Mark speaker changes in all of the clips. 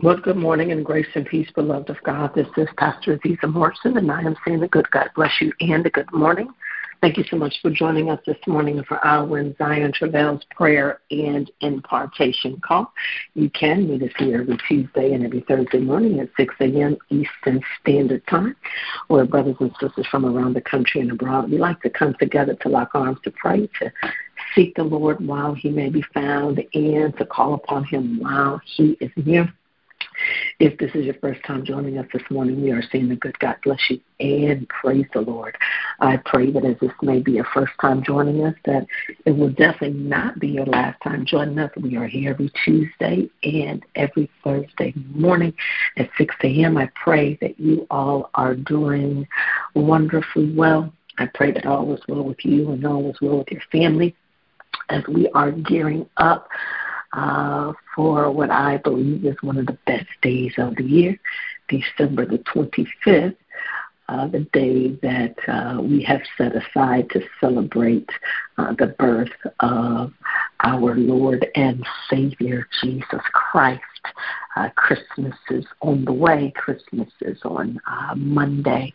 Speaker 1: Well, good morning and grace and peace, beloved of God. This is Pastor Azizah Morrison, and I am saying the good God bless you and a good morning. Thank you so much for joining us this morning for our When Zion Travails prayer and impartation call. You can meet us here every Tuesday and every Thursday morning at 6 a.m. Eastern Standard Time, where brothers and sisters from around the country and abroad, we like to come together to lock arms to pray, to seek the Lord while he may be found, and to call upon him while he is near. If this is your first time joining us this morning, we are saying the good God bless you and praise the Lord. I pray that as this may be your first time joining us, that it will definitely not be your last time joining us. We are here every Tuesday and every Thursday morning at 6 a.m. I pray that you all are doing wonderfully well. I pray that all is well with you and all is well with your family as we are gearing up uh, for what I believe is one of the best days of the year, December the 25th, uh, the day that uh, we have set aside to celebrate uh, the birth of our Lord and Savior Jesus Christ. Uh, Christmas is on the way. Christmas is on uh, Monday.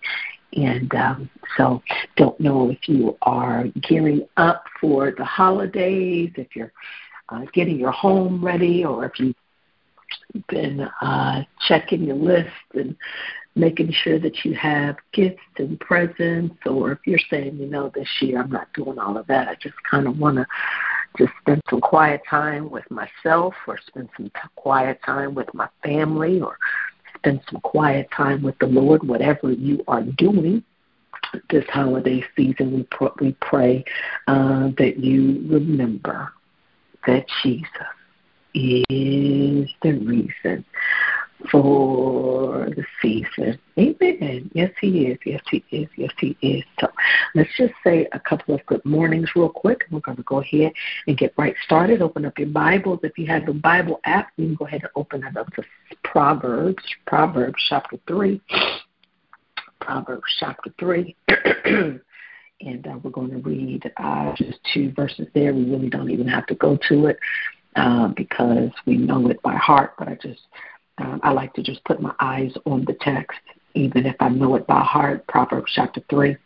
Speaker 1: And um, so, don't know if you are gearing up for the holidays, if you're uh, getting your home ready, or if you've been uh, checking your list and making sure that you have gifts and presents, or if you're saying, you know, this year I'm not doing all of that, I just kind of want to just spend some quiet time with myself, or spend some t- quiet time with my family, or spend some quiet time with the Lord, whatever you are doing this holiday season, we, pr- we pray uh, that you remember that Jesus is the reason for the season. Amen. Yes, He is. Yes, He is. Yes, He is. So let's just say a couple of good mornings real quick. We're going to go ahead and get right started. Open up your Bibles. If you have the Bible app, you can go ahead and open it up to Proverbs, Proverbs chapter 3. Proverbs chapter 3. and uh, we're going to read uh, just two verses there. We really don't even have to go to it uh, because we know it by heart. But I just um, I like to just put my eyes on the text, even if I know it by heart. Proverbs chapter three,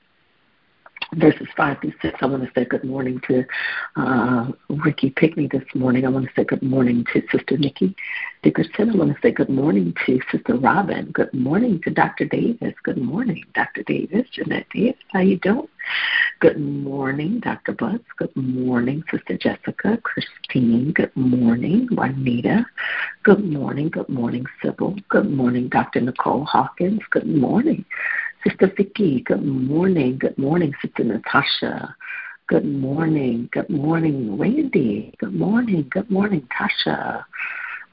Speaker 1: verses 5 through 6. I want to say good morning to uh, Ricky Pickney this morning. I want to say good morning to Sister Nikki Dickerson. I want to say good morning to Sister Robin. Good morning to Dr. Davis. Good morning, Dr. Davis. Jeanette Davis, how you doing? Good morning, Dr. Butts. Good morning, Sister Jessica. Christine. Good morning, Juanita. Good morning. Good morning, Sybil. Good morning, Dr. Nicole Hawkins. Good morning. Sister Vicky, good morning. Good morning, Sister Natasha. Good morning. Good morning, Randy. Good morning. Good morning, Tasha.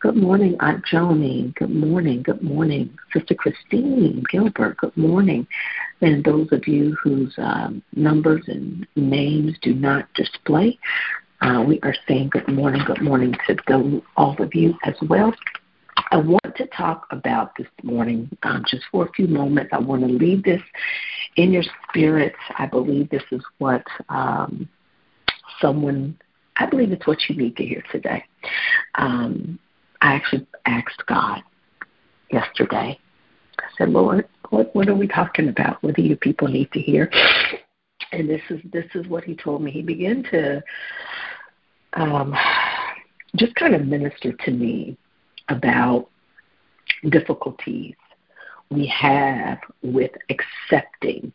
Speaker 1: Good morning, Aunt Joni. Good morning. Good morning, Sister Christine Gilbert. Good morning. And those of you whose um, numbers and names do not display, uh, we are saying good morning. Good morning to all of you as well. I want to talk about this morning um, just for a few moments. I want to leave this in your spirit. I believe this is what um, someone, I believe it's what you need to hear today. Um, I actually asked God yesterday. I said, Lord, what, what are we talking about? What do you people need to hear? And this is this is what he told me. He began to um, just kind of minister to me about difficulties we have with accepting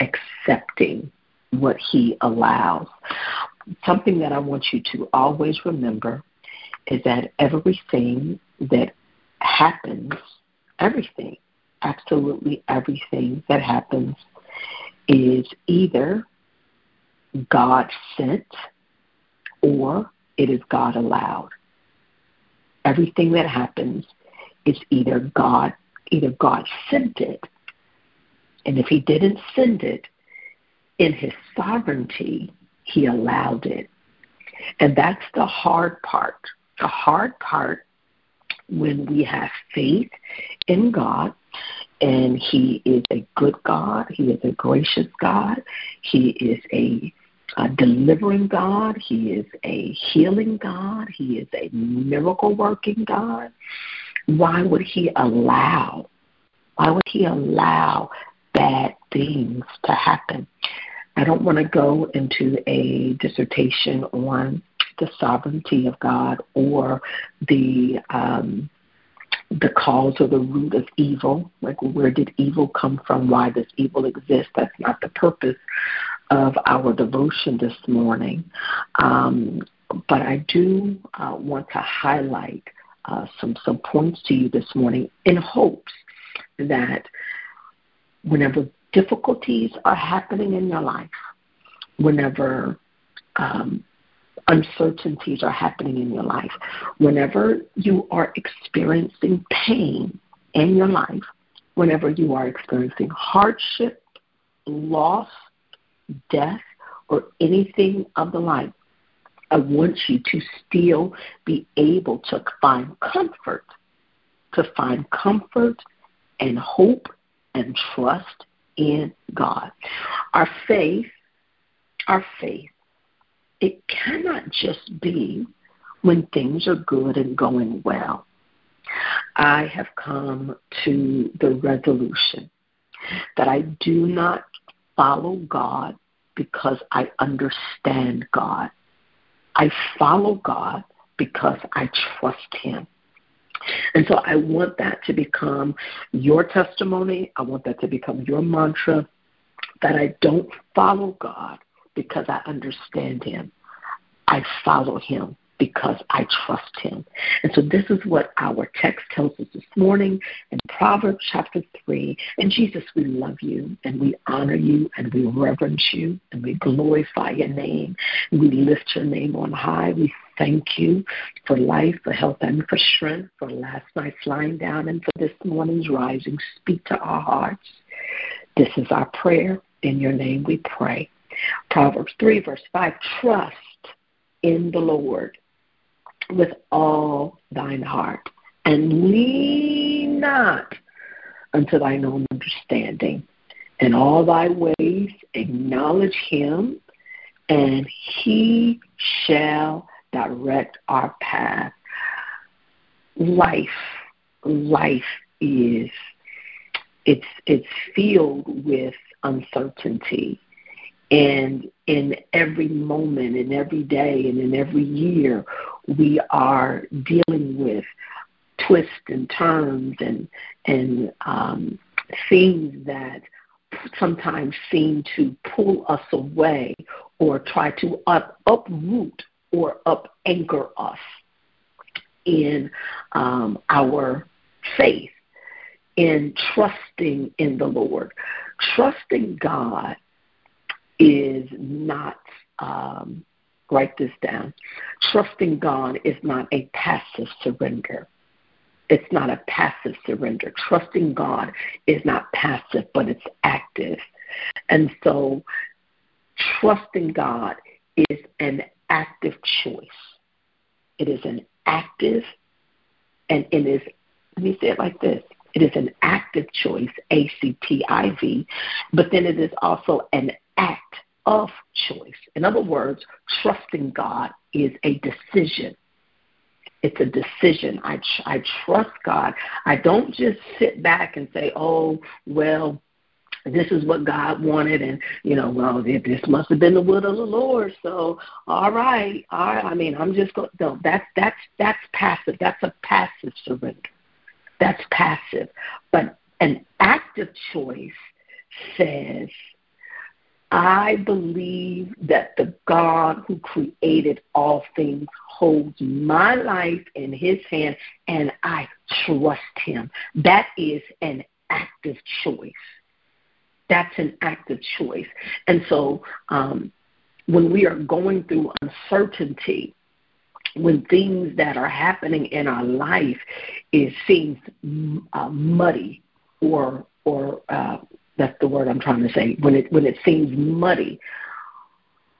Speaker 1: accepting what he allows. Something that I want you to always remember is that everything that happens, everything, absolutely everything that happens is either God sent or it is God allowed everything that happens is either God either God sent it, and if he didn't send it, in his sovereignty, he allowed it. And that's the hard part. The hard part when we have faith in God and he is a good God, he is a gracious God, he is a a delivering God. He is a healing God. He is a miracle working God. Why would He allow? Why would He allow bad things to happen? I don't want to go into a dissertation on the sovereignty of God or the um, the cause or the root of evil. Like, where did evil come from? Why does evil exist? That's not the purpose of our devotion this morning. Um, but I do uh, want to highlight uh, some some points to you this morning in hopes that whenever difficulties are happening in your life, whenever um, uncertainties are happening in your life, whenever you are experiencing pain in your life, whenever you are experiencing hardship, loss, death, or anything of the like, I want you to still be able to find comfort, to find comfort and hope and trust in God. Our faith, our faith, it cannot just be when things are good and going well. I have come to the resolution that I do not follow God because I understand God. I follow God because I trust Him. And so I want that to become your testimony. I want that to become your mantra that I don't follow God because I understand Him. I follow Him because I trust him. And so this is what our text tells us this morning in Proverbs chapter 3. And Jesus, we love you and we honor you and we reverence you and we glorify your name. We lift your name on high. We thank you for life, for health, and for strength, for last night's lying down and for this morning's rising. Speak to our hearts. This is our prayer. In your name we pray. Proverbs 3, verse 5 Trust in the Lord with all thine heart, and lean not unto thine own understanding. In all thy ways acknowledge him, and he shall direct our path. Life, life is it's it's filled with uncertainty and in every moment, in every day, and in every year, we are dealing with twists and turns and and um, things that sometimes seem to pull us away or try to up, uproot or up anchor us in um, our faith, in trusting in the Lord. Trusting God is not, um, write this down, trusting God is not a passive surrender. It's not a passive surrender. Trusting God is not passive, but it's active. And so, trusting God is an active choice. It is an active, and it is, let me say it like this it is an active choice, A C T I V, but then it is also an act of choice. In other words, trusting God is a decision. It's a decision. I, I trust God. I don't just sit back and say, oh, well, this is what God wanted, and you know, well, this must have been the will of the Lord. So, all right, all right. I mean, I'm just going. No, that's that's that's passive. That's a passive surrender. That's passive. But an active choice says, I believe that the God who created all things holds my life in his hand and I trust him. That is an active choice. That's an active choice. And so um, when we are going through uncertainty, when things that are happening in our life it seems uh, muddy or or uh, that's the word I'm trying to say. When it when it seems muddy,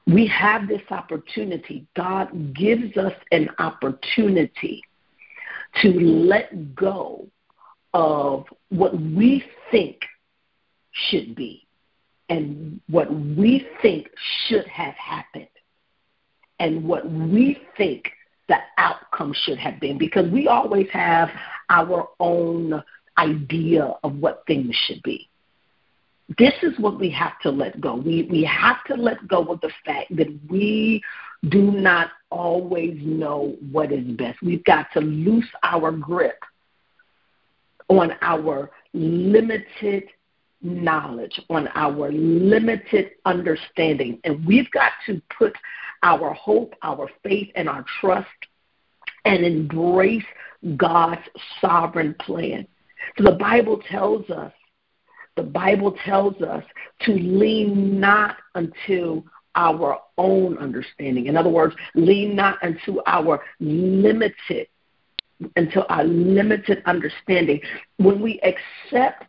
Speaker 1: we have this opportunity. God gives us an opportunity to let go of what we think should be and what we think should have happened and what we think the outcome should have been because we always have our own idea of what things should be. This is what we have to let go. We, we have to let go of the fact that we do not always know what is best. We've got to loose our grip on our limited knowledge, on our limited understanding. And we've got to put our hope, our faith, and our trust and embrace God's sovereign plan. So the Bible tells us, the Bible tells us to lean not unto our own understanding. In other words, lean not unto our limited until our limited understanding. When we accept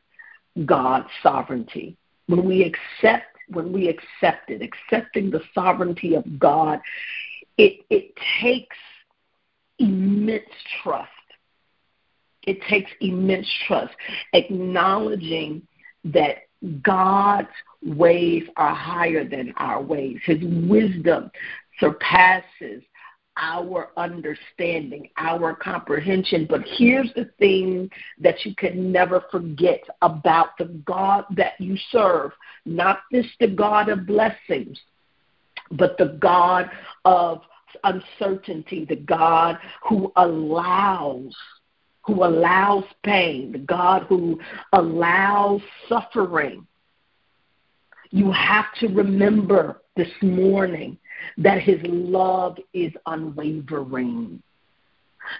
Speaker 1: God's sovereignty, when we accept when we accept it, accepting the sovereignty of God, it it takes immense trust. It takes immense trust, acknowledging that God's ways are higher than our ways. His wisdom surpasses our understanding, our comprehension. But here's the thing that you can never forget about the God that you serve not just the God of blessings, but the God of uncertainty, the God who allows who allows pain, the God who allows suffering. You have to remember this morning that his love is unwavering.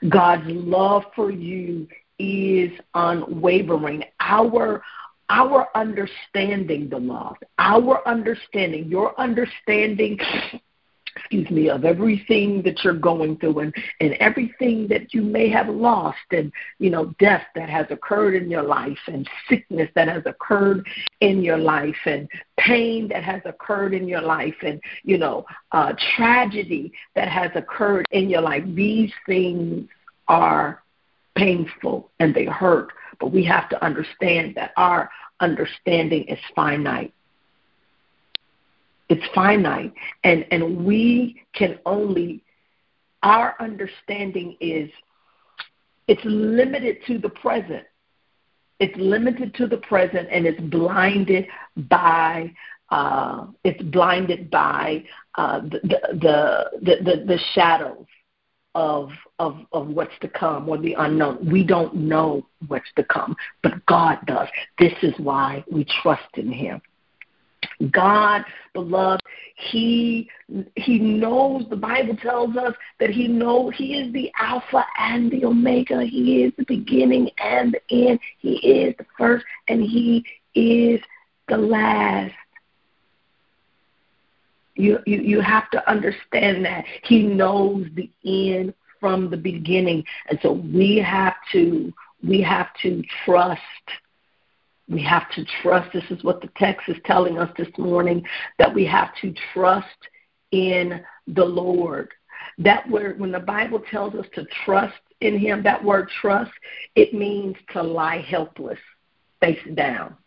Speaker 1: God's love for you is unwavering. Our our understanding, the love, our understanding, your understanding excuse me, of everything that you're going through and, and everything that you may have lost and, you know, death that has occurred in your life and sickness that has occurred in your life and pain that has occurred in your life and, you know, uh, tragedy that has occurred in your life. These things are painful and they hurt, but we have to understand that our understanding is finite it's finite. And, and we can only, our understanding is, it's limited to the present. It's limited to the present and it's blinded by uh, it's blinded by uh, the, the, the, the, shadows of, of, of what's to come or the unknown. We don't know what's to come, but God does. This is why we trust in Him. God, beloved, He He knows. The Bible tells us that He knows He is the Alpha and the Omega. He is the beginning and the end. He is the first and He is the last. You you you have to understand that He knows the end from the beginning, and so we have to we have to trust we have to trust. This is what the text is telling us this morning that we have to trust in the Lord. That word, when the Bible tells us to trust in Him, that word trust, it means to lie helpless, face down.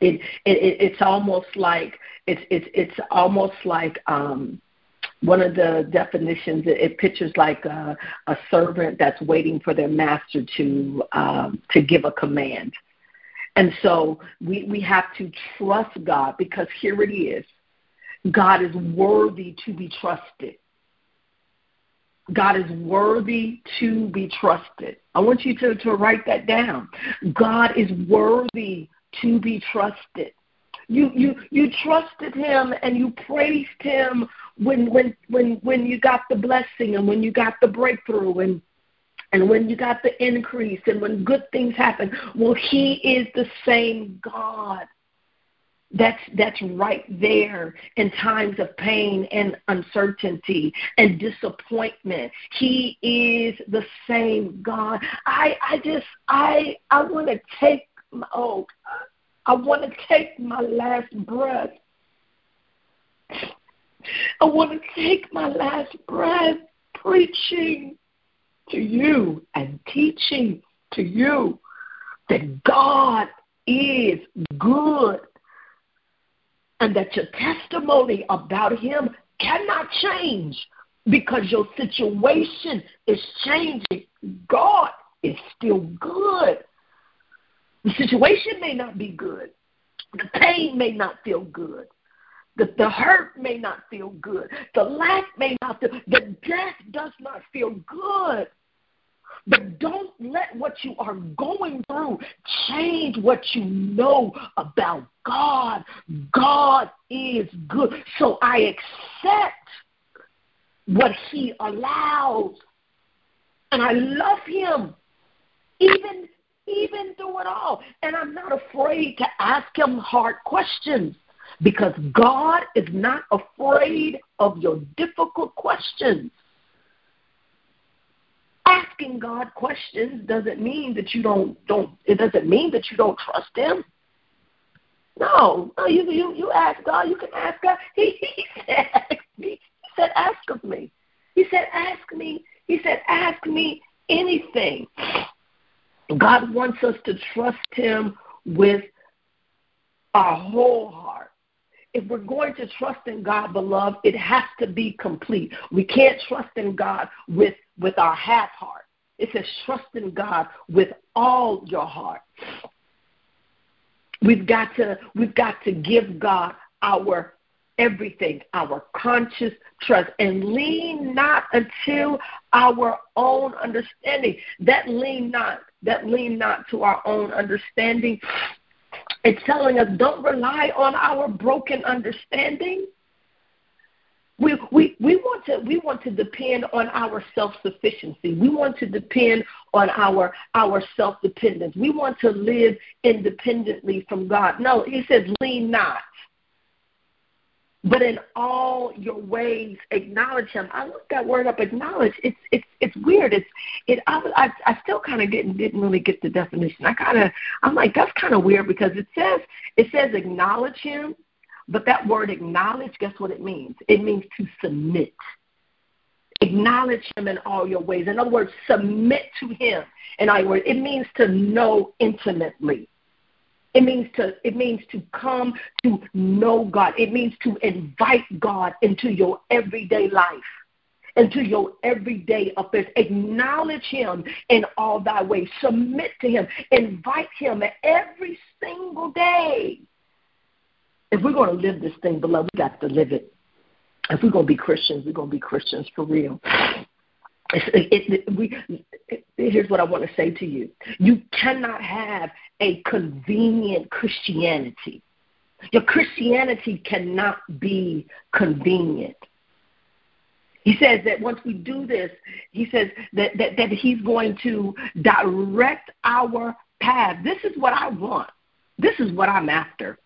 Speaker 1: It, it it's almost like it's it's it's almost like um, one of the definitions. It, pictures like a, a servant that's waiting for their master to um, to give a command and so we, we have to trust God because here it is God is worthy to be trusted. God is worthy to be trusted. I want you to, to write that down. God is worthy to be trusted. You you you trusted him and you praised him when when when when you got the blessing and when you got the breakthrough and and when you got the increase and when good things happen, well, He is the same God. That's that's right there in times of pain and uncertainty and disappointment. He is the same God. I I just I I want to take my oh I want to take my last breath. I want to take my last breath preaching to you and teaching to you that God is good and that your testimony about Him cannot change because your situation is changing. God is still good. The situation may not be good. The pain may not feel good. The, the hurt may not feel good. The lack may not feel the death does not feel good. But don't let what you are going through change what you know about God. God is good. So I accept what He allows. And I love Him. Even even through it all. And I'm not afraid to ask him hard questions because God is not afraid of your difficult questions. Asking God questions doesn't mean that you don't don't it doesn't mean that you don't trust him. No, no, you you you ask God, you can ask God. He he said me. He said ask of me. He said ask me. He said ask me anything. God wants us to trust Him with our whole heart. If we're going to trust in God, beloved, it has to be complete. We can't trust in God with, with our half heart. It says trust in God with all your heart. We've got to we've got to give God our everything, our conscious trust, and lean not until our own understanding. That lean not, that lean not to our own understanding. It's telling us don't rely on our broken understanding. We, we, we want to we want to depend on our self sufficiency. We want to depend on our our self dependence. We want to live independently from God. No, he says, lean not. But in all your ways, acknowledge Him. I looked that word up, acknowledge. It's it's it's weird. It's it. I I, I still kind of didn't didn't really get the definition. I kind of I'm like that's kind of weird because it says it says acknowledge Him, but that word acknowledge, guess what it means? It means to submit. Acknowledge Him in all your ways. In other words, submit to Him. In other words, it means to know intimately. It means to it means to come to know God. It means to invite God into your everyday life, into your everyday affairs. Acknowledge Him in all thy ways. Submit to Him. Invite Him every single day. If we're going to live this thing, beloved, we got to live it. If we're going to be Christians, we're going to be Christians for real. It, it, we, here's what I want to say to you. You cannot have a convenient Christianity. Your Christianity cannot be convenient. He says that once we do this, he says that, that, that he's going to direct our path. This is what I want. This is what I'm after.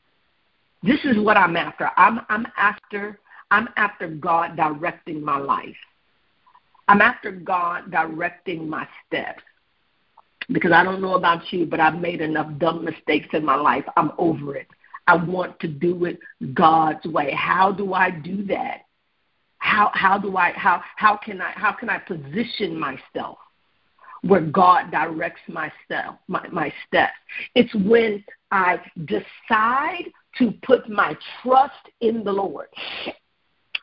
Speaker 1: This is what I'm after. I'm, I'm after I'm after God directing my life. I'm after God directing my steps. Because I don't know about you, but I've made enough dumb mistakes in my life. I'm over it. I want to do it God's way. How do I do that? How how do I how how can I how can I position myself where God directs my step my, my steps? It's when I decide to put my trust in the Lord.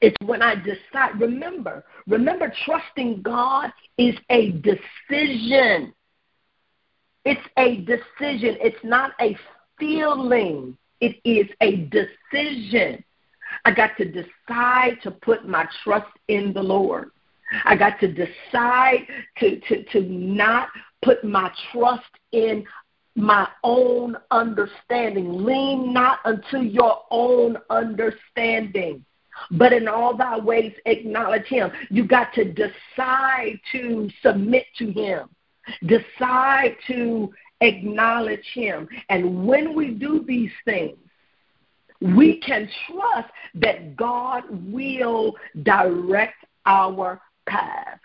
Speaker 1: It's when I decide. Remember, remember, trusting God is a decision. It's a decision. It's not a feeling. It is a decision. I got to decide to put my trust in the Lord. I got to decide to, to, to not put my trust in my own understanding. Lean not unto your own understanding but in all thy ways acknowledge him. You got to decide to submit to him, decide to acknowledge him. And when we do these things, we can trust that God will direct our path.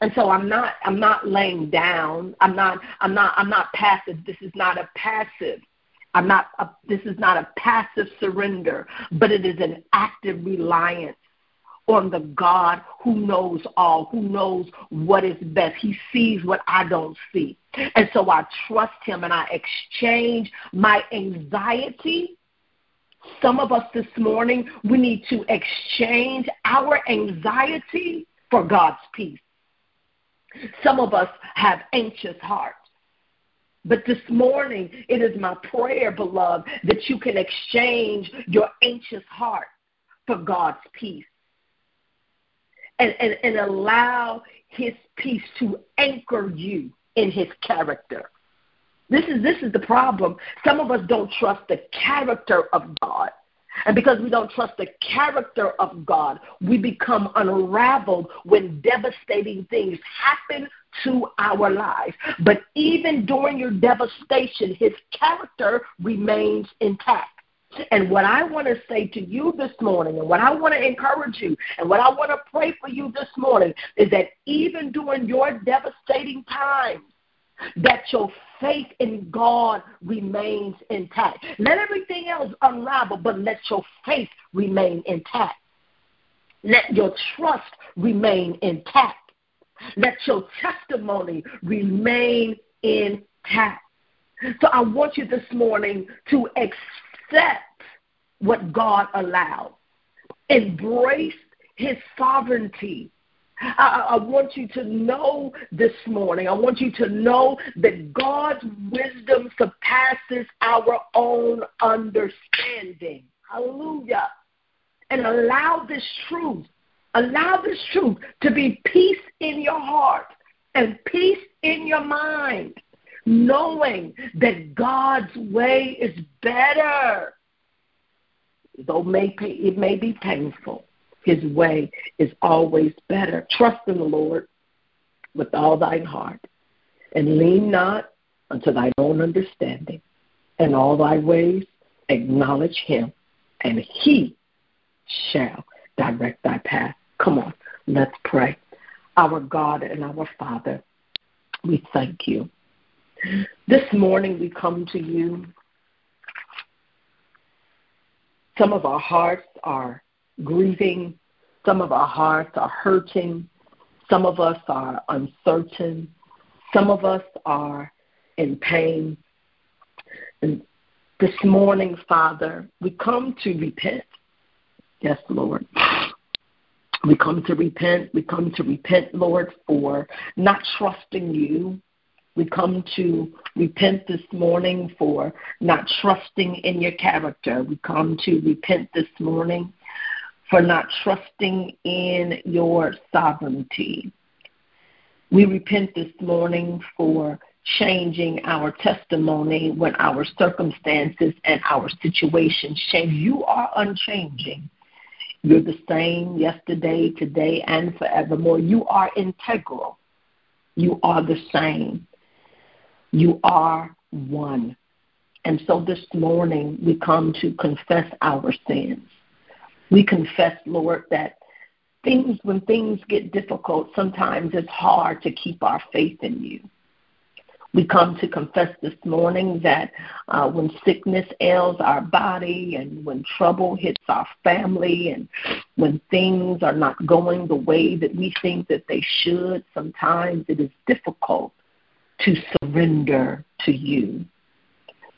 Speaker 1: And so I'm not I'm not laying down. I'm not I'm not I'm not passive. This is not a passive I'm not a, this is not a passive surrender, but it is an active reliance on the God who knows all, who knows what is best. He sees what I don't see. And so I trust him and I exchange my anxiety. Some of us this morning, we need to exchange our anxiety for God's peace. Some of us have anxious hearts. But this morning, it is my prayer, beloved, that you can exchange your anxious heart for God's peace and, and, and allow His peace to anchor you in His character. This is this is the problem. Some of us don't trust the character of God. And because we don't trust the character of God, we become unraveled when devastating things happen to our lives. But even during your devastation, his character remains intact. And what I want to say to you this morning, and what I want to encourage you, and what I want to pray for you this morning, is that even during your devastating times, that your faith in God remains intact. Let everything else unravel, but let your faith remain intact. Let your trust remain intact. Let your testimony remain intact. So I want you this morning to accept what God allowed, embrace His sovereignty I, I, want you to know this morning, I want you to know that God's wisdom surpasses our own understanding. Hallelujah. And allow this truth, allow this truth to be peace in your heart and peace in your mind, knowing that God's way is better. Though it may be painful, his way is always better. Trust in the Lord with all thine heart, and lean not unto thine own understanding. In all thy ways acknowledge him, and he shall direct thy path. Come on, let's pray. Our God and our Father, we thank you. This morning we come to you. Some of our hearts are grieving. Some of our hearts are hurting. Some of us are uncertain. Some of us are in pain. And this morning, Father, we come to repent. Yes, Lord. We come to repent. We come to repent, Lord, for not trusting you. We come to repent this morning for not trusting in your character. We come to repent this morning for not trusting in your sovereignty. We repent this morning for changing our testimony when our circumstances and our situations change. You are unchanging. You're the same yesterday, today, and forevermore. You are integral. You are the same. You are one. And so this morning we come to confess our sins. We confess, Lord, that things, when things get difficult, sometimes it's hard to keep our faith in you. We come to confess this morning that uh, when sickness ails our body and when trouble hits our family and when things are not going the way that we think that they should, sometimes it is difficult to surrender to you.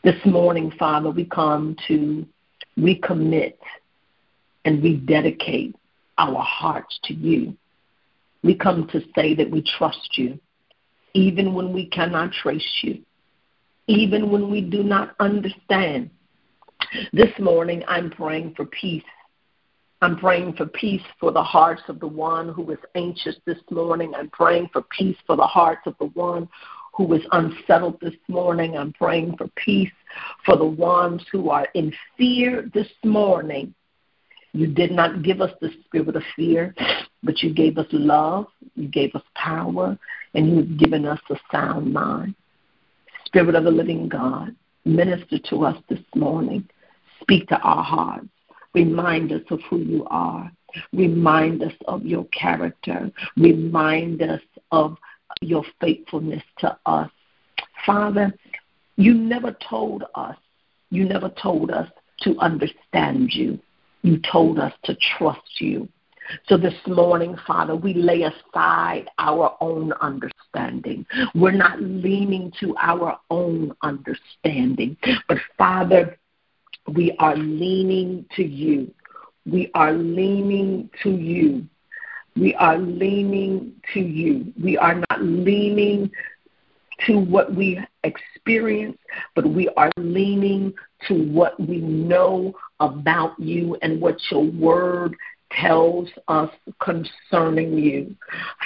Speaker 1: This morning, Father, we come to recommit and we dedicate our hearts to you. We come to say that we trust you, even when we cannot trace you, even when we do not understand. This morning, I'm praying for peace. I'm praying for peace for the hearts of the one who is anxious this morning. I'm praying for peace for the hearts of the one who is unsettled this morning. I'm praying for peace for the ones who are in fear this morning. You did not give us the spirit of fear, but you gave us love, you gave us power, and you've given us a sound mind. Spirit of the living God, minister to us this morning. Speak to our hearts. Remind us of who you are. Remind us of your character. Remind us of your faithfulness to us. Father, you never told us, you never told us to understand you. You told us to trust you. So this morning, Father, we lay aside our own understanding. We're not leaning to our own understanding, but Father, we are leaning to you. We are leaning to you We are leaning to you. We are not leaning to what we experience, but we are leaning to what we know about you and what your word tells us concerning you.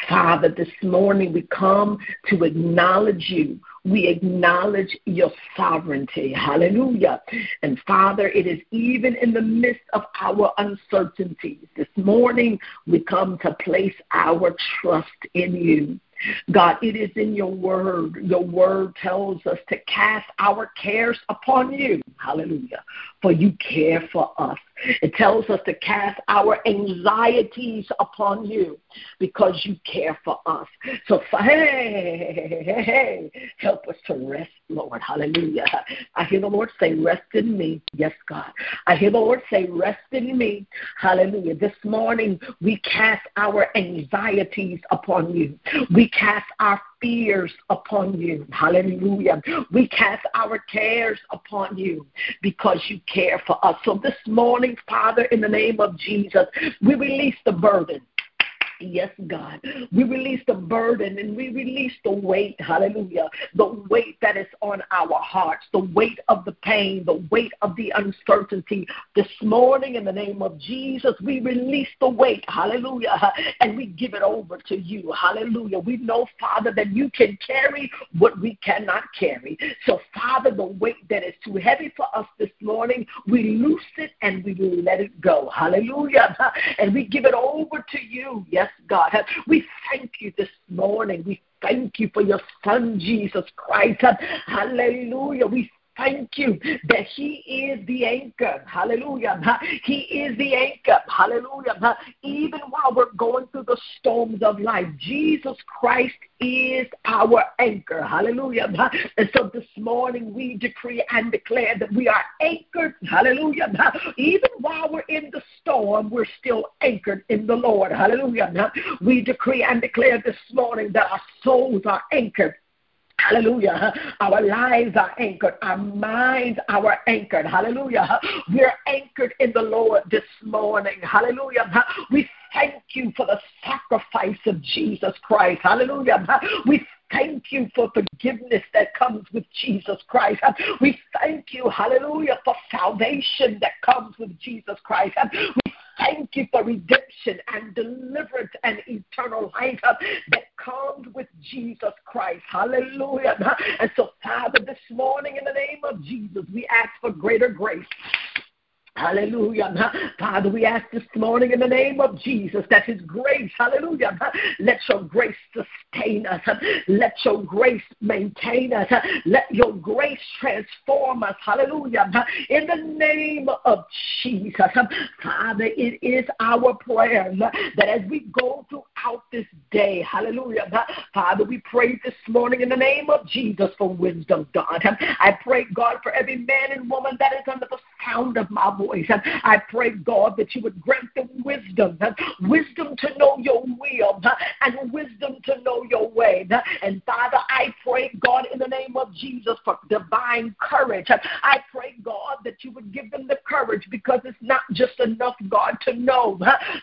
Speaker 1: Father, this morning we come to acknowledge you. We acknowledge your sovereignty. Hallelujah. And Father, it is even in the midst of our uncertainties. This morning we come to place our trust in you. God, it is in your word. Your word tells us to cast our cares upon you. Hallelujah. For you care for us. It tells us to cast our anxieties upon you because you care for us. So, hey, hey, hey, help us to rest, Lord. Hallelujah. I hear the Lord say, Rest in me. Yes, God. I hear the Lord say, Rest in me. Hallelujah. This morning, we cast our anxieties upon you. We cast our fears upon you. Hallelujah. We cast our cares upon you because you care for us. So this morning, Father, in the name of Jesus, we release the burden. Yes, God. We release the burden and we release the weight, hallelujah, the weight that is on our hearts, the weight of the pain, the weight of the uncertainty. This morning, in the name of Jesus, we release the weight, hallelujah, and we give it over to you, hallelujah. We know, Father, that you can carry what we cannot carry. So, Father, the weight that is too heavy for us this morning, we loose it and we let it go, hallelujah, and we give it over to you, yes, God. We thank you this morning. We thank you for your Son, Jesus Christ. Hallelujah. We thank you that He is the anchor. Hallelujah. He is the anchor. Hallelujah. Even while we're going through the storms of life, Jesus Christ is our anchor. Hallelujah. And so this morning we decree and declare that we are anchored. Hallelujah. Even while we're in the storm, we're still anchored in the Lord. Hallelujah. We decree and declare this morning that our souls are anchored Hallelujah. Our lives are anchored. Our minds are anchored. Hallelujah. We're anchored in the Lord this morning. Hallelujah. We thank you for the sacrifice of Jesus Christ. Hallelujah. We thank you for forgiveness that comes with Jesus Christ. We thank you, hallelujah, for salvation that comes with Jesus Christ. We thank you for redemption and deliverance and eternal life that comes with Jesus Christ. Hallelujah. And so, Father, this morning in the name of Jesus, we ask for greater grace. Hallelujah. Father, we ask this morning in the name of Jesus that His grace, hallelujah, let your grace sustain us. Let your grace maintain us. Let your grace transform us. Hallelujah. In the name of Jesus. Father, it is our prayer that as we go throughout this day, hallelujah, Father, we pray this morning in the name of Jesus for wisdom, God. I pray, God, for every man and woman that is under the sound of my voice. I pray, God, that you would grant them wisdom, wisdom to know your will, and wisdom to know your way. And Father, I pray, God, in the name of Jesus, for divine courage. I pray, God, that you would give them the courage because it's not just enough, God, to know,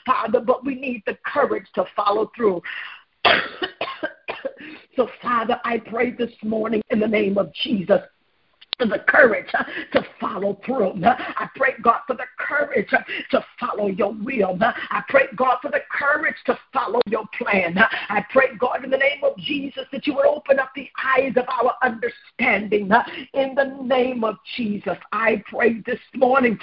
Speaker 1: Father, but we need the courage to follow through. so, Father, I pray this morning in the name of Jesus for the courage to follow through. I pray, God, for the courage to follow your will. I pray, God, for the courage to follow your plan. I pray, God, in the name of Jesus, that you would open up the eyes of our understanding. In the name of Jesus, I pray this morning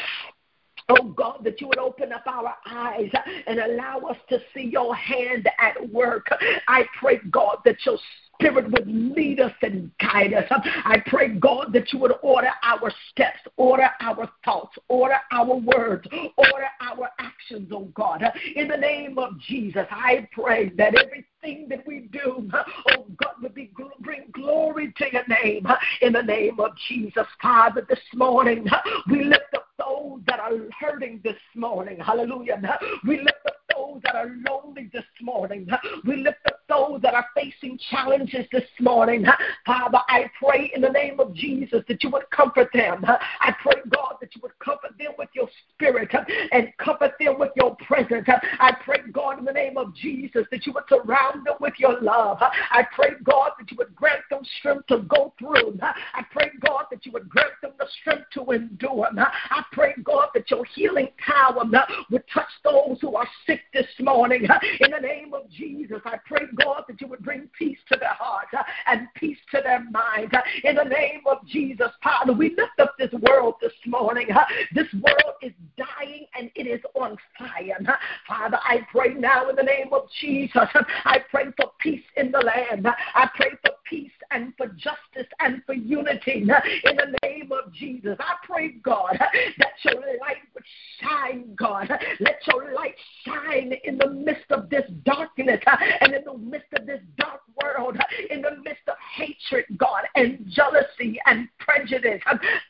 Speaker 1: Oh God, that you would open up our eyes and allow us to see your hand at work. I pray, God, that your Spirit would lead us and guide us. I pray, God, that you would order our steps, order our thoughts, order our words, order our actions, oh God. In the name of Jesus, I pray that everything that we do, oh God, would be bring glory to your name. In the name of Jesus, Father, this morning we lift up those that are hurting this morning. Hallelujah. We lift up those that are lonely this morning. We lift up those that are facing challenges this morning. Father, I pray in the name of Jesus that you would comfort them. I pray, God, that you would comfort them with your spirit and comfort them with your presence. I pray, God, in the name of Jesus, that you would surround them with your love. I pray, God, that you would grant them strength to go through. I pray, God, that you would grant them the strength to endure. I pray, God, that your healing power would touch those who are sick this morning. In the name of Jesus, I pray, God, that you would bring peace to their hearts uh, and peace to their minds. In the name of Jesus, Father, we lift up this world this morning. Uh, this world is dying and it is on fire. Uh, Father, I pray now in the name of Jesus. I pray for peace in the land. I pray for peace and for justice and for unity in the name of Jesus. I pray, God, that your light would shine, God. Let your light shine in the midst of this darkness and in the midst of this dark world, in the midst of hatred, God, and jealousy and prejudice.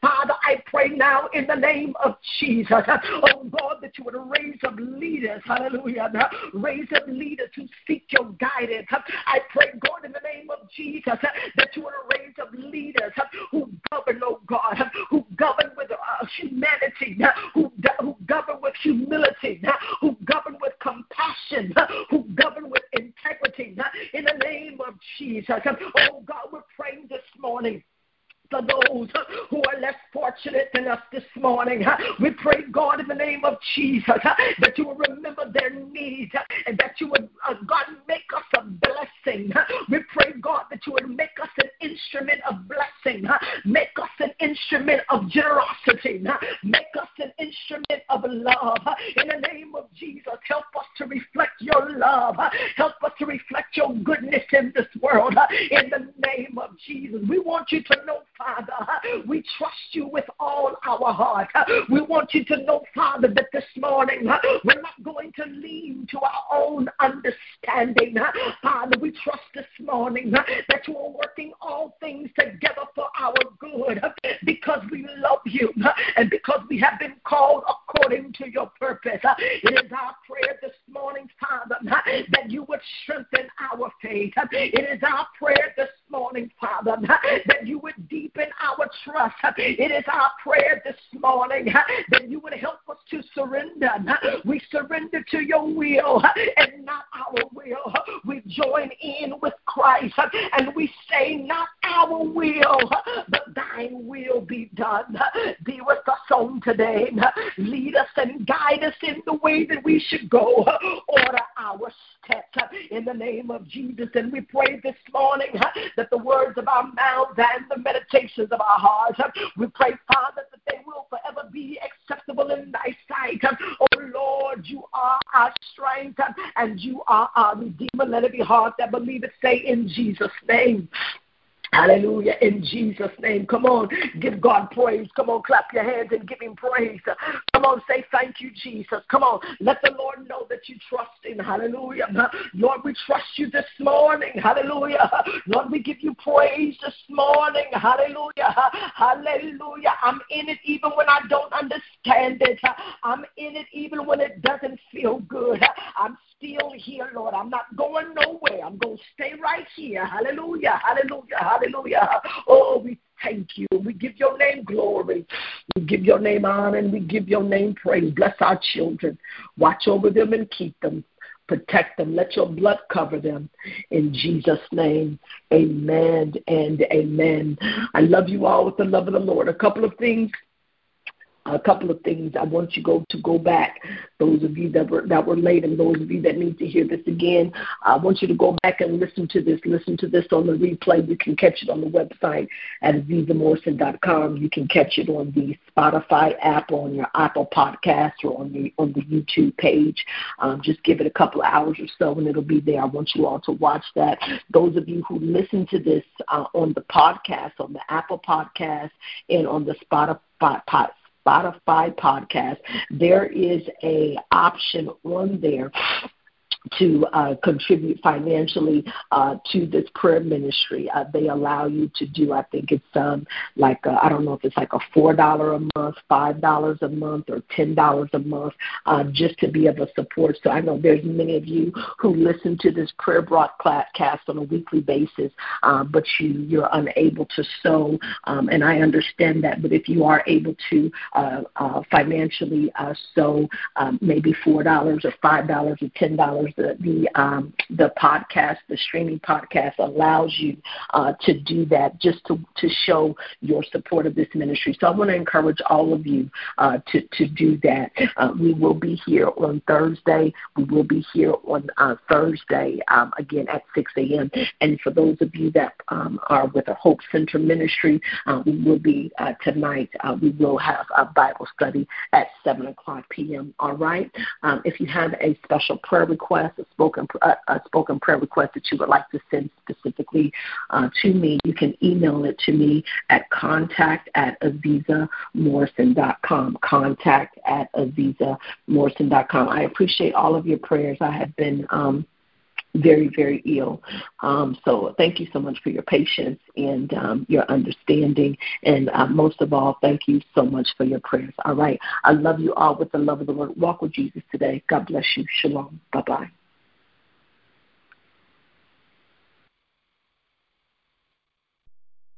Speaker 1: Father, I pray now in the name of Jesus, oh God, that you would raise up leaders, hallelujah, raise up leaders who seek your guidance. I pray, God, in the name of Jesus, that you would raise up leaders who govern, oh God, who govern with uh, humanity, who, who govern with humility, who govern with compassion, who govern with integrity. In the name of Jesus, oh God, we're praying this morning for those who are less fortunate than us this morning. We pray, God, in the name of Jesus, that you will remember their needs and that you would, uh, God, make us a blessing. We pray, God, that you would make us an instrument of blessing, make us an instrument of generosity, make us an instrument of love. In the name of Jesus, help us to reflect your love, help us to reflect your goodness in this world. In the name of Jesus, we want you to know Father. We trust you with all our heart. We want you to know, Father, that this morning we're not going to lean to our own understanding. Father, we trust this morning that you are working all things together for our good because we love you and because we have been called according to your purpose. It is our prayer this morning, Father, that you would strengthen our faith. It is our prayer this morning, Father, that you would deepen our trust. It is our prayer this morning that you would help us to surrender. We surrender to your will and not our will. We join in with Christ and we say, Not our will, but thine will be done. Be with us on today. Lead us and guide us in the way that we should go. Order our steps in the name of Jesus. And we pray this morning that the words of our mouths and the meditations of our hearts. We pray, Father, that they will forever be acceptable in thy sight. Oh Lord, you are our strength and you are our Redeemer. Let it be heart that believe it. Say in Jesus' name. Hallelujah. In Jesus' name. Come on. Give God praise. Come on. Clap your hands and give him praise. Come on. Say thank you, Jesus. Come on. Let the Lord know that you trust him. Hallelujah. Lord, we trust you this morning. Hallelujah. Lord, we give you praise this morning. Hallelujah. Hallelujah. I'm in it even when I don't understand it. I'm in it even when it doesn't feel good. I'm still here, Lord. I'm not going nowhere. I'm going to stay right here. Hallelujah. Hallelujah. Hallelujah. Oh, we thank you. We give your name glory. We give your name honor and we give your name praise. Bless our children. Watch over them and keep them. Protect them. Let your blood cover them. In Jesus' name, amen and amen. I love you all with the love of the Lord. A couple of things a couple of things I want you go to go back. Those of you that were that were late and those of you that need to hear this again, I want you to go back and listen to this. Listen to this on the replay. You can catch it on the website at azizahmorrison.com. You can catch it on the Spotify app, on your Apple Podcast, or on the on the YouTube page. Um, just give it a couple of hours or so, and it'll be there. I want you all to watch that. Those of you who listen to this uh, on the podcast, on the Apple Podcast, and on the Spotify Spotify podcast, there is a option on there to uh, contribute financially uh, to this prayer ministry. Uh, they allow you to do, I think it's um, like, uh, I don't know if it's like a $4 a month, $5 a month, or $10 a month uh, just to be able to support. So I know there's many of you who listen to this prayer broadcast on a weekly basis, uh, but you, you're unable to sow, um, and I understand that. But if you are able to financially sow um, maybe $4 or $5 or $10, the the um, the podcast, the streaming podcast allows you uh, to do that, just to to show your support of this ministry. So I want to encourage all of you uh, to to do that. Uh, we will be here on Thursday. We will be here on uh, Thursday um, again at 6 a.m. And for those of you that um, are with a Hope Center Ministry, uh, we will be uh, tonight. we will have a Bible study at 7 o'clock p.m. All right. Um, if you have a special prayer request a spoken a, a spoken prayer request that you would like to send specifically uh, to me, you can email it to me at contact at azizahmorrison.com. Contact at azizahmorrison.com. I appreciate all of your prayers. I have been um, very, very ill. Um, so thank you so much for your patience and um, your understanding. And uh, most of all, thank you so much for your prayers. All right. I love you all with the love of the Lord. Walk with Jesus today. God bless you. Shalom. Bye bye.